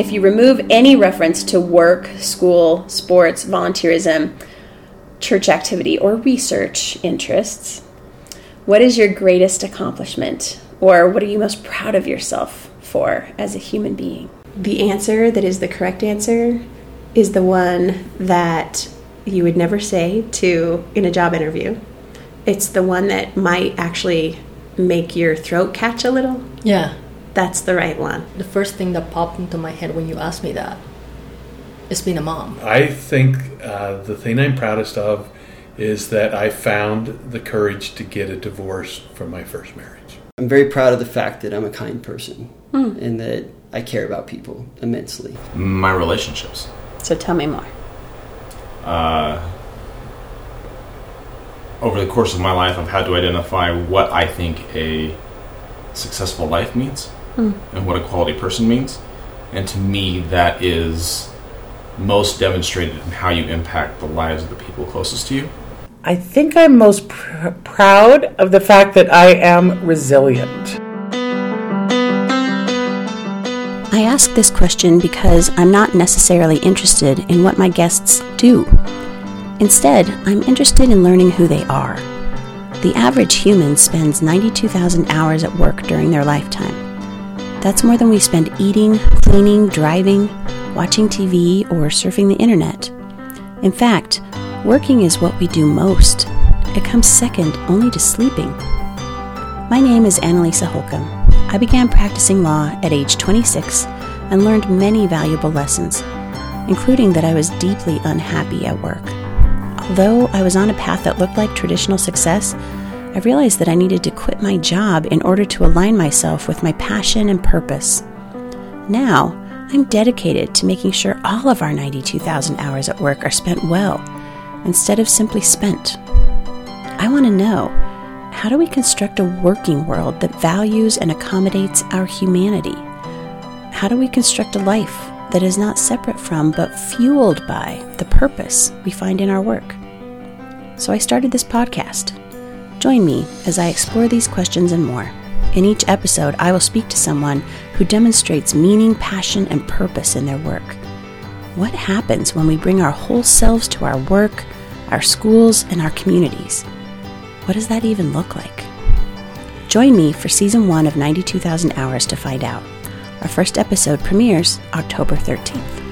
if you remove any reference to work, school, sports, volunteerism, church activity, or research interests, what is your greatest accomplishment? Or what are you most proud of yourself for as a human being? The answer that is the correct answer is the one that you would never say to in a job interview. It's the one that might actually make your throat catch a little. Yeah. That's the right one. The first thing that popped into my head when you asked me that is being a mom. I think uh, the thing I'm proudest of is that I found the courage to get a divorce from my first marriage. I'm very proud of the fact that I'm a kind person and that I care about people immensely. My relationships. So tell me more. Uh, over the course of my life, I've had to identify what I think a successful life means Hmm. and what a quality person means. And to me, that is most demonstrated in how you impact the lives of the people closest to you. I think I'm most pr- proud of the fact that I am resilient. I ask this question because I'm not necessarily interested in what my guests do. Instead, I'm interested in learning who they are. The average human spends 92,000 hours at work during their lifetime. That's more than we spend eating, cleaning, driving, watching TV, or surfing the internet. In fact, working is what we do most. It comes second only to sleeping. My name is Annalisa Holcomb. I began practicing law at age 26 and learned many valuable lessons, including that I was deeply unhappy at work. Although I was on a path that looked like traditional success, I realized that I needed to quit my job in order to align myself with my passion and purpose. Now, I'm dedicated to making sure all of our 92,000 hours at work are spent well, instead of simply spent. I want to know how do we construct a working world that values and accommodates our humanity? How do we construct a life that is not separate from but fueled by the purpose we find in our work? So I started this podcast. Join me as I explore these questions and more. In each episode, I will speak to someone who demonstrates meaning, passion, and purpose in their work. What happens when we bring our whole selves to our work, our schools, and our communities? What does that even look like? Join me for season one of 92,000 Hours to find out. Our first episode premieres October 13th.